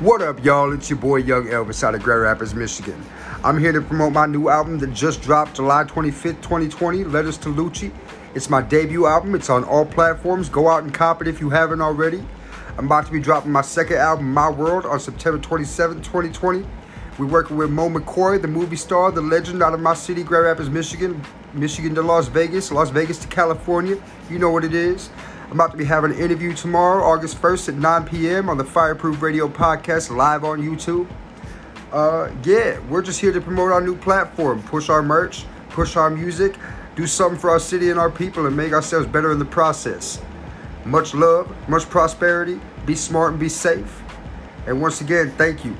What up, y'all? It's your boy Young Elvis out of Grand Rapids, Michigan. I'm here to promote my new album that just dropped July 25th, 2020, Letters to Lucci. It's my debut album. It's on all platforms. Go out and cop it if you haven't already. I'm about to be dropping my second album, My World, on September 27th, 2020. We're working with Mo McCoy, the movie star, the legend out of my city, Grand Rapids, Michigan. Michigan to Las Vegas, Las Vegas to California. You know what it is. I'm about to be having an interview tomorrow, August 1st at 9 p.m. on the Fireproof Radio podcast live on YouTube. Uh, yeah, we're just here to promote our new platform, push our merch, push our music, do something for our city and our people, and make ourselves better in the process. Much love, much prosperity, be smart and be safe. And once again, thank you.